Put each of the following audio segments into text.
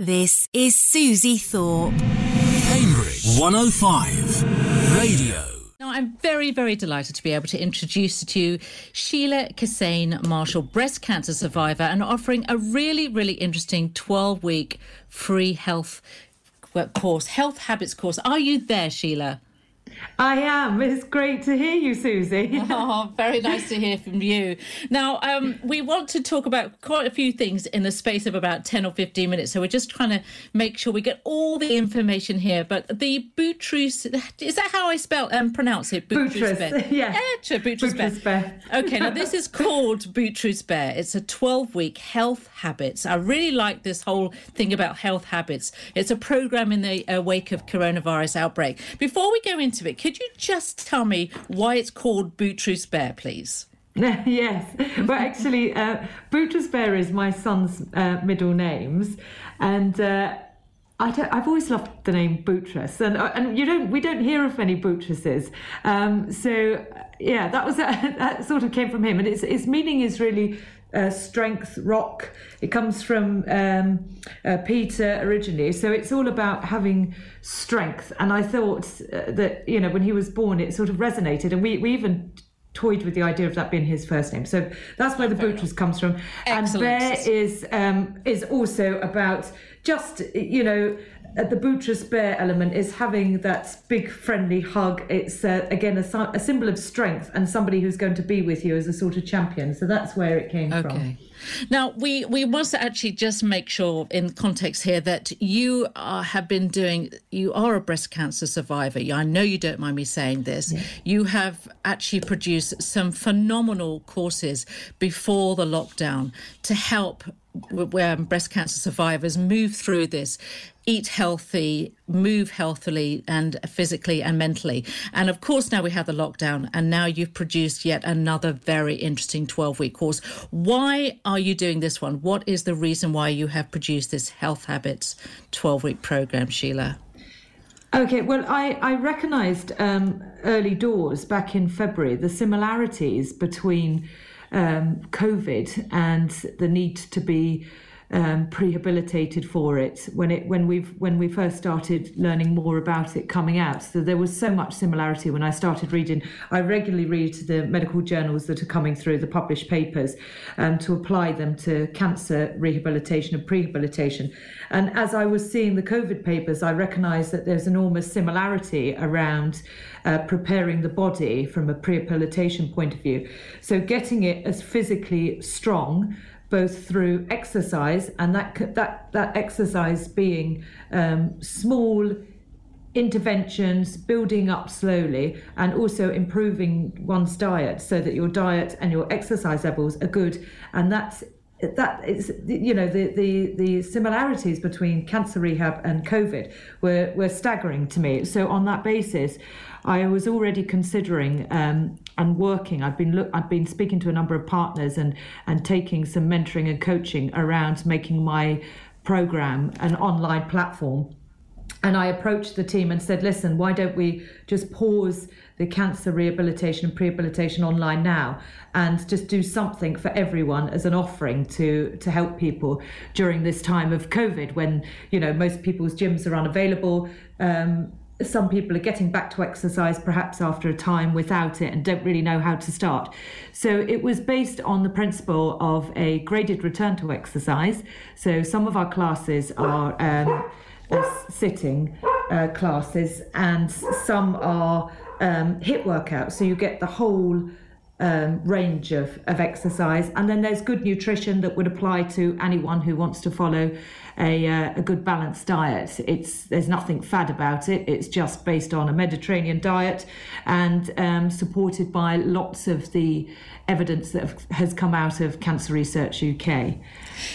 This is Suzie Thorpe. Cambridge 105 Radio. Now, I'm very, very delighted to be able to introduce to you Sheila Kissane Marshall, breast cancer survivor, and offering a really, really interesting 12 week free health course, health habits course. Are you there, Sheila? I am. It's great to hear you, Suzie. oh, very nice to hear from you. Now, um, we want to talk about quite a few things in the space of about 10 or 15 minutes. So we're just trying to make sure we get all the information here. But the Boutros, is that how I spell and um, pronounce it? Boutros, Bear. Yeah. Boutros Bear. Bear. okay, now this is called Boutros Bear. It's a 12 week health habits. I really like this whole thing about health habits. It's a program in the uh, wake of coronavirus outbreak. Before we go into it, could you just tell me why it's called Boutros Bear, please? yes. Well, actually, uh, Bear is my son's uh, middle names, and. Uh, I have always loved the name Boutros, and uh, and you don't we don't hear of many Boutroses, um, so yeah, that was that sort of came from him, and its its meaning is really uh, strength rock. It comes from um, uh, Peter originally, so it's all about having strength. And I thought uh, that you know when he was born, it sort of resonated, and we we even toyed with the idea of that being his first name. So that's where the Boutros comes from. Excellent. And Bear is um, is also about just you know the Boutros Bear element is having that big friendly hug. It's uh, again a, a, symbol of strength and somebody who's going to be with you as a sort of champion. So that's where it came okay. from. Now we we must actually just make sure in context here that you are, have been doing. You are a breast cancer survivor. I know you don't mind me saying this. Yeah. You have actually produced some phenomenal courses before the lockdown to help where breast cancer survivors move through this eat healthy, move healthily and physically and mentally. And of course, now we have the lockdown, and now you've produced yet another very interesting 12 week course. Why are you doing this one? What is the reason why you have produced this Health Habits 12 week program, Sheila? Okay, well, I, I recognised um, early doors back in February the similarities between um, COVID and the need to be um, prehabilitated for it when it when we've when we first started learning more about it coming out. So there was so much similarity when I started reading. I regularly read the medical journals that are coming through the published papers um, to apply them to cancer rehabilitation and prehabilitation. And as I was seeing the COVID papers, I recognised that there's enormous similarity around uh, preparing the body from a prehabilitation point of view. So getting it as physically strong both through exercise and that that that exercise being um, small interventions, building up slowly, and also improving one's diet so that your diet and your exercise levels are good. And that's that is you know the, the the similarities between cancer rehab and covid were were staggering to me so on that basis i was already considering um, and working. I've been look, I've been speaking to a number of partners and and taking some mentoring and coaching around making my program an online platform. And I approached the team and said, listen, why don't we just pause the cancer rehabilitation and prehabilitation online now and just do something for everyone as an offering to to help people during this time of COVID when, you know, most people's gyms are unavailable. Um, some people are getting back to exercise perhaps after a time without it and don't really know how to start. So it was based on the principle of a graded return to exercise. So some of our classes are um, sitting uh, classes and some are um, HIIT workouts. So you get the whole um, range of, of exercise. And then there's good nutrition that would apply to anyone who wants to follow a, uh, a good balanced diet. It's there's nothing fad about it. It's just based on a Mediterranean diet and um, supported by lots of the evidence that has come out of Cancer Research UK.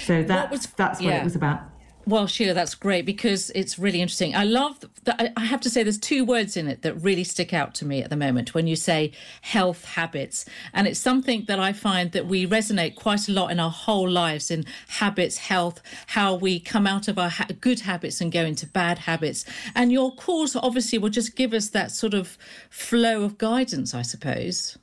So that, was, that's what yeah. it was about. Well, Sheila, that's great because it's really interesting. I love that. I have to say, there's two words in it that really stick out to me at the moment when you say health habits. And it's something that I find that we resonate quite a lot in our whole lives in habits, health, how we come out of our ha- good habits and go into bad habits. And your course obviously will just give us that sort of flow of guidance, I suppose.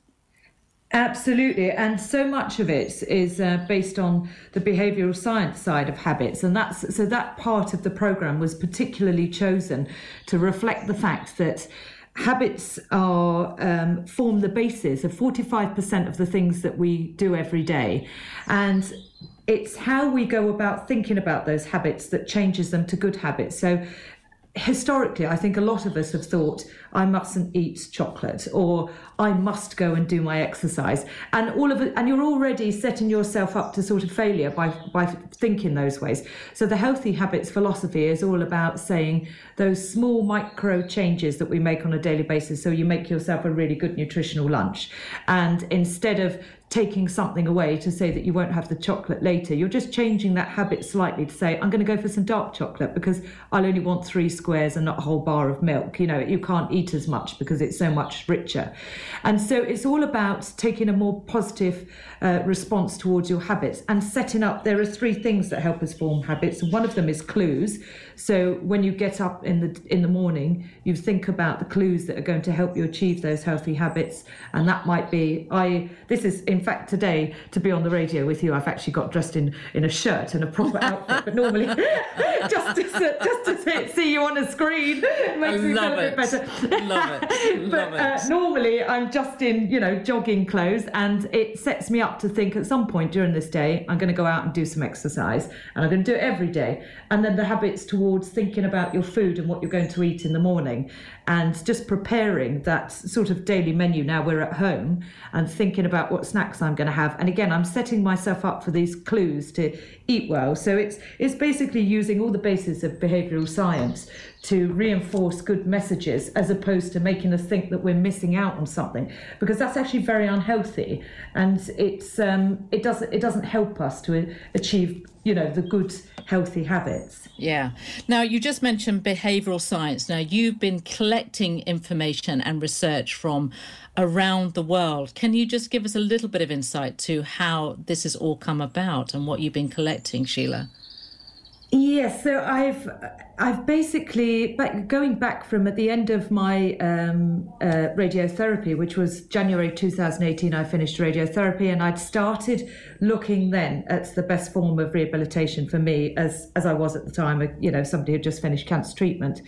Absolutely, and so much of it is uh, based on the behavioural science side of habits, and that's so that part of the program was particularly chosen to reflect the fact that habits are um, form the basis of 45% of the things that we do every day and it's how we go about thinking about those habits that changes them to good habits. So historically, I think a lot of us have thought, I mustn't eat chocolate or I must go and do my exercise. And all of it, and you're already setting yourself up to sort of failure by, by thinking those ways. So the healthy habits philosophy is all about saying those small micro changes that we make on a daily basis. So you make yourself a really good nutritional lunch. And instead of taking something away to say that you won't have the chocolate later. You're just changing that habit slightly to say, I'm going to go for some dark chocolate because I'll only want three squares and not a whole bar of milk. You know, you can't eat as much because it's so much richer. And so it's all about taking a more positive uh, response towards your habits and setting up. There are three things that help us form habits. And one of them is clues. So when you get up in the in the morning, you think about the clues that are going to help you achieve those healthy habits, and that might be I. This is in fact today to be on the radio with you. I've actually got dressed in in a shirt and a proper outfit, but normally just to just to see you on a screen makes me feel a bit better. Love it. but uh, normally I'm just in you know jogging clothes, and it sets me up to think at some point during this day I'm going to go out and do some exercise, and I'm going to do it every day, and then the habits towards towards thinking about your food and what you're going to eat in the morning and just preparing that sort of daily menu now we're at home and thinking about what snacks I'm going to have. And again, I'm setting myself up for these clues to eat well. So it's it's basically using all the bases of behavioral science to reinforce good messages as opposed to making us think that we're missing out on something because that's actually very unhealthy and it's um, it doesn't it doesn't help us to achieve you know the good healthy habits yeah now you just mentioned behavioral science now you've been collecting information and research from around the world can you just give us a little bit of insight to how this has all come about and what you've been collecting sheila Yes, so I've I've basically going back from at the end of my um, uh, radiotherapy, which was January 2018. I finished radiotherapy, and I'd started looking then at the best form of rehabilitation for me, as as I was at the time. You know, somebody had just finished cancer treatment,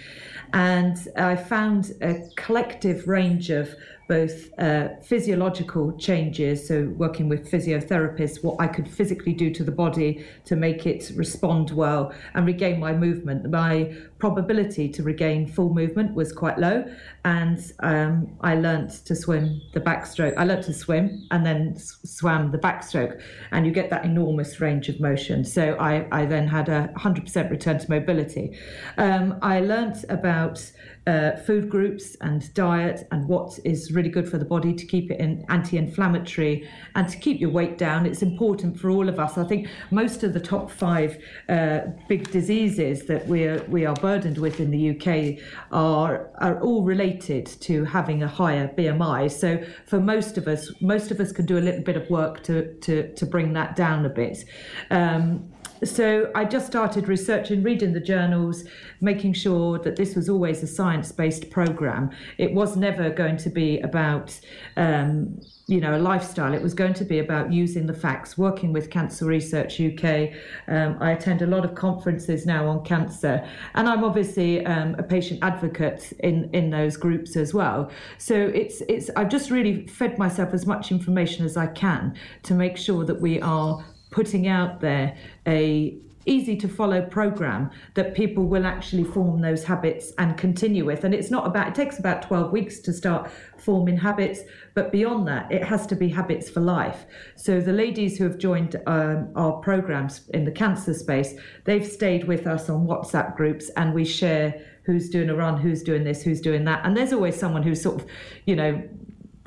and I found a collective range of both uh, physiological changes, so working with physiotherapists, what I could physically do to the body to make it respond well and regain my movement. My probability to regain full movement was quite low, and um, I learnt to swim the backstroke. I learnt to swim and then swam the backstroke, and you get that enormous range of motion. So I, I then had a 100% return to mobility. Um, I learnt about uh, food groups and diet and what is really good for the body to keep it in anti-inflammatory and to keep your weight down. It's important for all of us. I think most of the top five uh, big diseases that we are we are burdened with in the UK are are all related to having a higher BMI. So for most of us, most of us can do a little bit of work to to to bring that down a bit. Um, so I just started researching, reading the journals, making sure that this was always a science based program. It was never going to be about, um, you know, a lifestyle. It was going to be about using the facts, working with Cancer Research UK. Um, I attend a lot of conferences now on cancer, and I'm obviously um, a patient advocate in, in those groups as well. So it's it's I've just really fed myself as much information as I can to make sure that we are putting out there a easy to follow program that people will actually form those habits and continue with. And it's not about it takes about 12 weeks to start forming habits but beyond that it has to be habits for life. So the ladies who have joined um, our programs in the cancer space they've stayed with us on whatsapp groups and we share who's doing a run who's doing this who's doing that. And there's always someone who's sort of you know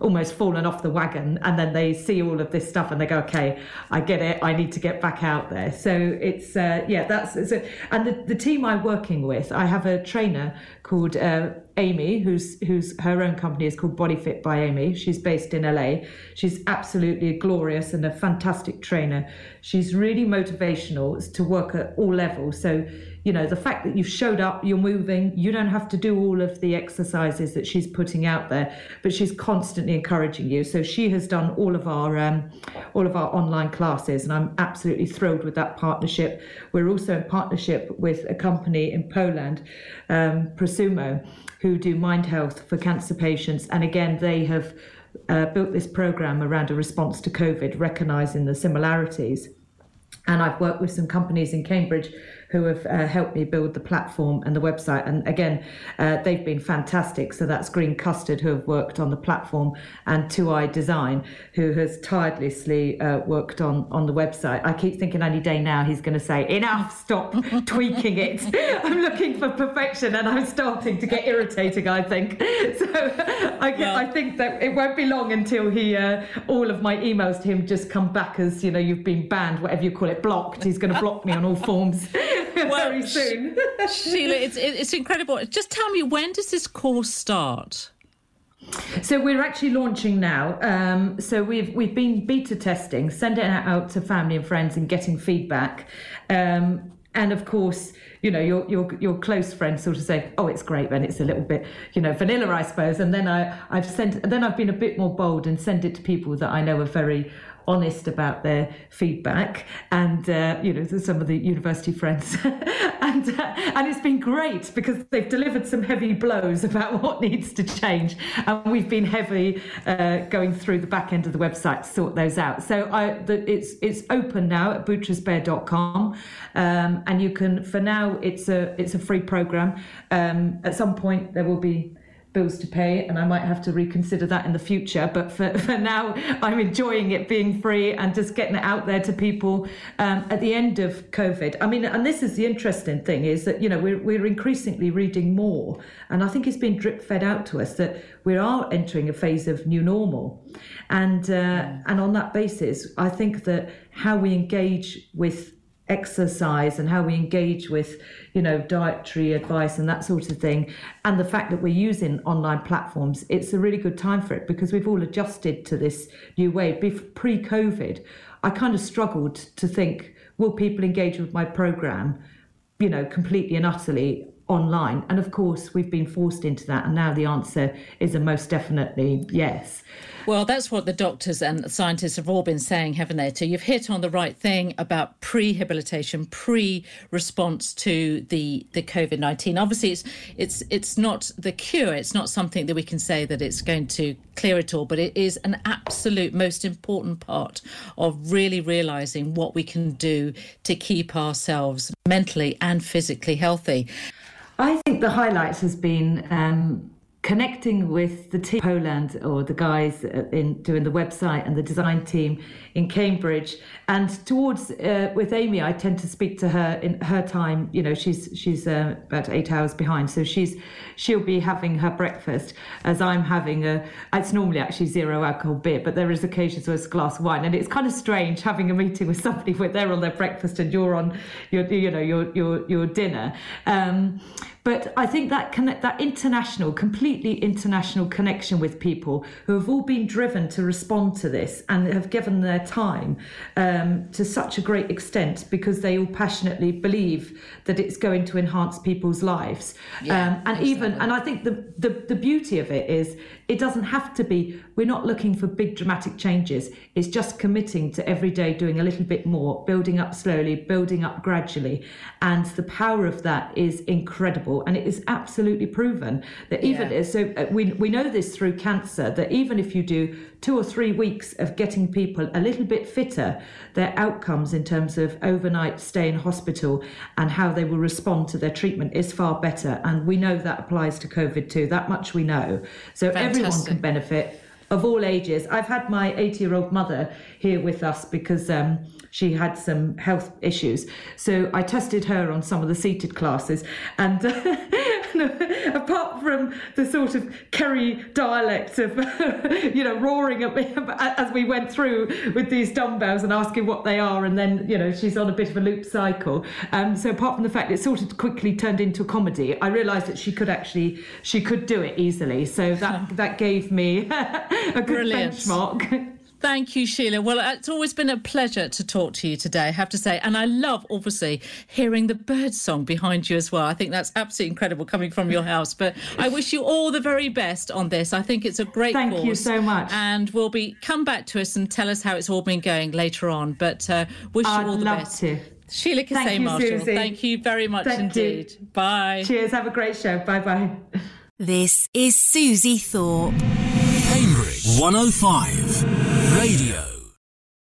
almost fallen off the wagon and then they see all of this stuff and they go okay i get it. I need to get back out there. So it's uh, yeah that's so, and the, the team i'm working with i have a trainer called uh, amy who's who's her own company is called body fit by amy. She's based in la she's absolutely glorious and a fantastic trainer. She's really motivational to work at all levels. So you know, the fact that you've showed up, you're moving, you don't have to do all of the exercises that she's putting out there, but she's constantly encouraging you. So she has done all of our um, all of our online classes, and I'm absolutely thrilled with that partnership. We're also in partnership with a company in Poland, um, Prosumo, who do mind health for cancer patients, and again they have. Uh, built this program around a response to COVID, recognizing the similarities. And I've worked with some companies in Cambridge who have uh, helped me build the platform and the website. And again, uh, they've been fantastic. So that's Green Custard, who have worked on the platform, and Two Eye Design, who has tirelessly uh, worked on, on the website. I keep thinking any day now he's going to say, enough, stop tweaking it. I'm looking for perfection and I'm starting to get irritating, I think. So I, well, I think that it won't be long until he, uh, all of my emails to him just come back as, you know, you've been banned, whatever you call it, blocked. He's going to block me on all forms. well, very soon. Sheila, it's, it's incredible. Just tell me, when does this course start? So we're actually launching now. Um, so we've we've been beta testing, sending it out to family and friends, and getting feedback. Um, and of course, you know, your your your close friends sort of say, "Oh, it's great." Then it's a little bit, you know, vanilla, I suppose. And then I I've sent, then I've been a bit more bold and send it to people that I know are very honest about their feedback and uh, you know some of the university friends. And uh, and it's been great because they've delivered some heavy blows about what needs to change. And we've been heavy uh, going through the back end of the website to sort those out. So I, the, it's it's open now at boutros-bear.com um, and you can for now it's a it's a free program. Um, at some point there will be bills to pay and I might have to reconsider that in the future. But for, for now, I'm enjoying it being free and just getting it out there to people um, at the end of COVID. I mean, and this is the interesting thing is that, you know, we're, we're increasingly reading more. And I think it's been drip fed out to us that we are entering a phase of new normal. And, uh, and on that basis, I think that how we engage with exercise and how we engage with you know dietary advice and that sort of thing and the fact that we're using online platforms it's a really good time for it because we've all adjusted to this new way. Pre-covid i kind of struggled to think will people engage with my program you know completely and utterly online and of course we've been forced into that and now the answer is a most definitely yes well, that's what the doctors and scientists have all been saying, haven't they? So you've hit on the right thing about prehabilitation, pre-response to the the COVID nineteen. Obviously, it's it's it's not the cure. It's not something that we can say that it's going to clear it all, but it is an absolute most important part of really realizing what we can do to keep ourselves mentally and physically healthy. I think the highlight has been. Um, connecting with the team Poland or the guys in doing the website and the design team in Cambridge. And towards uh, with Amy I tend to speak to her in her time. You know she's she's uh, about 8 hours behind. So she's she'll be having her breakfast as I'm having a it's normally actually zero alcohol beer but there is occasions where it's a glass of wine. And it's kind of strange having a meeting with somebody where they're on their breakfast and you're on your you know your your your dinner. Um, but I think that connect that international, completely international connection with people who have all been driven to respond to this and have given their time um, to such a great extent because they all passionately believe that it's going to enhance people's lives. Yeah, um, and even and I think the, the the beauty of it is it doesn't have to be. We're not looking for big dramatic changes. It's just committing to every day doing a little bit more, building up slowly, building up gradually, and the power of that is incredible and it is absolutely proven that even yeah. so uh, we we know this through cancer that even if you do two or three weeks of getting people a little bit fitter, their outcomes in terms of overnight stay in hospital and how they will respond to their treatment is far better. And we know that applies to COVID too. That much we know. So Fantastic. Everyone can benefit of all ages. I've had my 80 year old mother here with us because um, she had some health issues. So I tested her on some of the seated classes. And uh, apart from the sort of Kerry dialect of, you know, roaring at me as we went through with these dumbbells and asking what they are, and then, you know, she's on a bit of a loop cycle. Um, so apart from the fact it sort of quickly turned into a comedy, I realised that she could actually, she could do it easily. So that, that gave me a good Brilliant. benchmark. Thank you, Sheila. Well, it's always been a pleasure to talk to you today, I have to say. And I love, obviously, hearing the bird song behind you as well. I think that's absolutely incredible coming from your house. But I wish you all the very best on this. I think it's a great Thank course. you so much. And we'll be come back to us and tell us how it's all been going later on. But uh, wish I'd you all the love best. to. Sheila Thank Kasey you, Marshall, Suzie. thank you very much Thank you. indeed. Bye. Cheers. Have a great show. Bye bye. This is Suzie Thorpe. Cambridge 105 Radio.